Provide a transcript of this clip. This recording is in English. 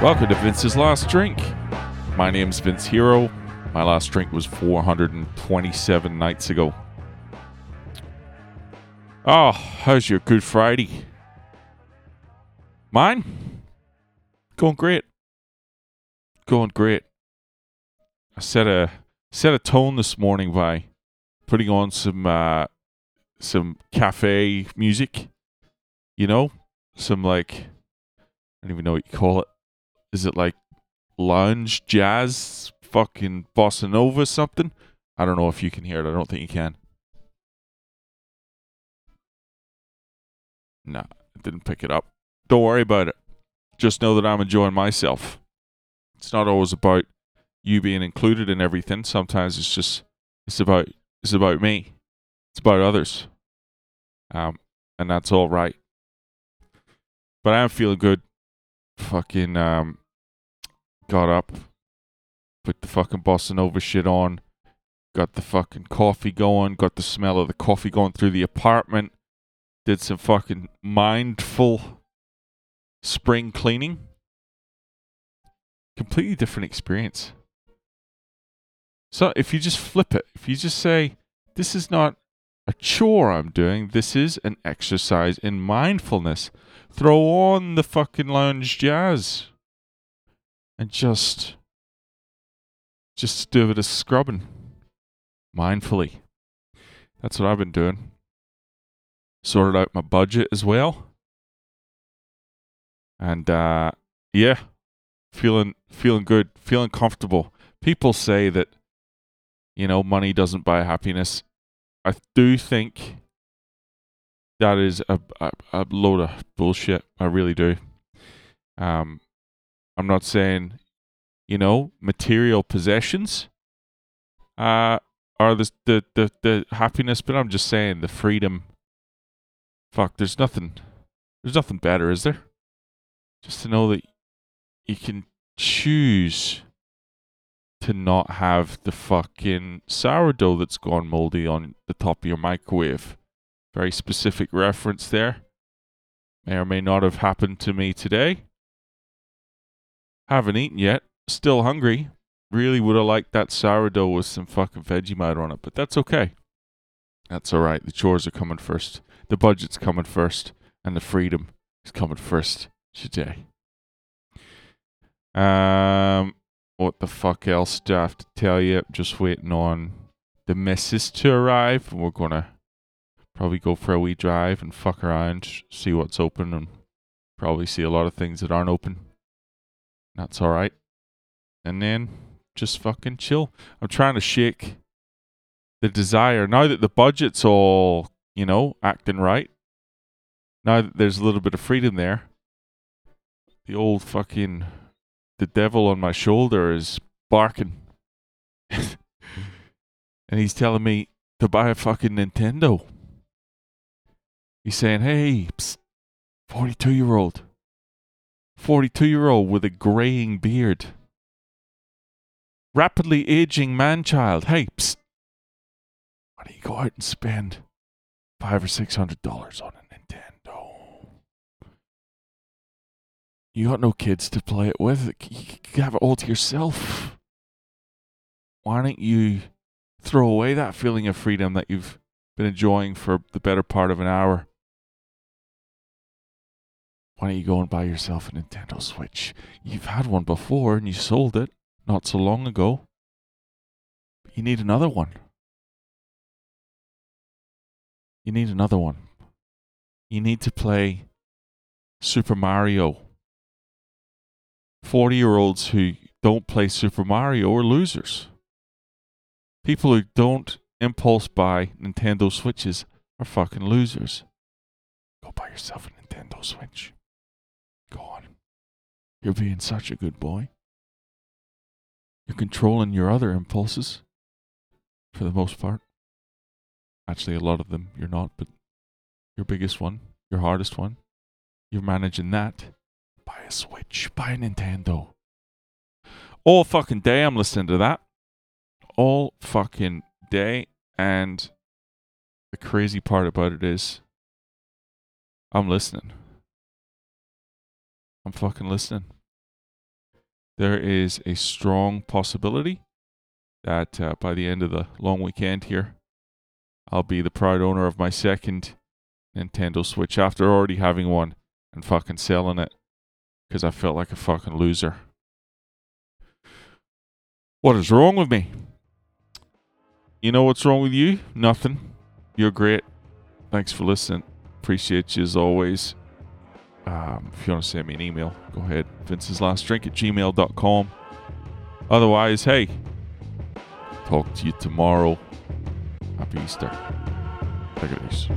Welcome to Vince's Last Drink. My name's Vince Hero. My last drink was 427 nights ago. Oh, how's your Good Friday? Mine? Going great. Going great. I set a set a tone this morning by putting on some uh some cafe music. You know? Some like I don't even know what you call it. Is it like lounge jazz fucking bossa nova something? I don't know if you can hear it. I don't think you can. Nah, didn't pick it up. Don't worry about it. Just know that I'm enjoying myself. It's not always about you being included in everything. Sometimes it's just it's about it's about me. It's about others. Um, and that's all right. But I am feeling good. Fucking um, got up, put the fucking bossa nova shit on, got the fucking coffee going, got the smell of the coffee going through the apartment, did some fucking mindful spring cleaning. Completely different experience. So if you just flip it, if you just say, this is not a chore I'm doing, this is an exercise in mindfulness. Throw on the fucking lounge jazz and just just do a bit of scrubbing mindfully. That's what I've been doing. Sorted out my budget as well. And uh yeah, feeling feeling good, feeling comfortable. People say that you know, money doesn't buy happiness. I do think that is a, a, a load of bullshit. I really do. Um, I'm not saying, you know, material possessions uh, are the, the, the, the happiness, but I'm just saying the freedom. Fuck, there's nothing, there's nothing better, is there? Just to know that you can choose to not have the fucking sourdough that's gone moldy on the top of your microwave. Very specific reference there. May or may not have happened to me today. Haven't eaten yet. Still hungry. Really would have liked that sourdough with some fucking Vegemite on it, but that's okay. That's alright. The chores are coming first. The budget's coming first. And the freedom is coming first today. Um, what the fuck else do I have to tell you? Just waiting on the missus to arrive. We're gonna probably go for a wee drive and fuck around, see what's open, and probably see a lot of things that aren't open. That's all right. And then just fucking chill. I'm trying to shake the desire now that the budget's all you know acting right. Now that there's a little bit of freedom there, the old fucking the devil on my shoulder is barking. and he's telling me to buy a fucking Nintendo. He's saying, hey, 42 year old. 42 year old with a graying beard. Rapidly aging man child. Hey, psst. Why don't you go out and spend five or six hundred dollars on a Nintendo? You got no kids to play it with. You have it all to yourself. Why don't you throw away that feeling of freedom that you've been enjoying for the better part of an hour? Why don't you go and buy yourself a Nintendo Switch? You've had one before and you sold it not so long ago. You need another one. You need another one. You need to play Super Mario 40 year olds who don't play Super Mario are losers. People who don't impulse buy Nintendo Switches are fucking losers. Go buy yourself a Nintendo Switch. Go on. You're being such a good boy. You're controlling your other impulses for the most part. Actually, a lot of them you're not, but your biggest one, your hardest one, you're managing that buy a Switch, buy a Nintendo. All fucking day I'm listening to that. All fucking day. And the crazy part about it is I'm listening. I'm fucking listening. there is a strong possibility that uh, by the end of the long weekend here, I'll be the proud owner of my second Nintendo Switch after already having one and fucking selling it because I felt like a fucking loser. What is wrong with me? You know what's wrong with you? Nothing. You're great. Thanks for listening. Appreciate you as always. Um, if you want to send me an email, go ahead. Vince's last drink at gmail.com. Otherwise, hey, talk to you tomorrow. Happy Easter. Take it easy.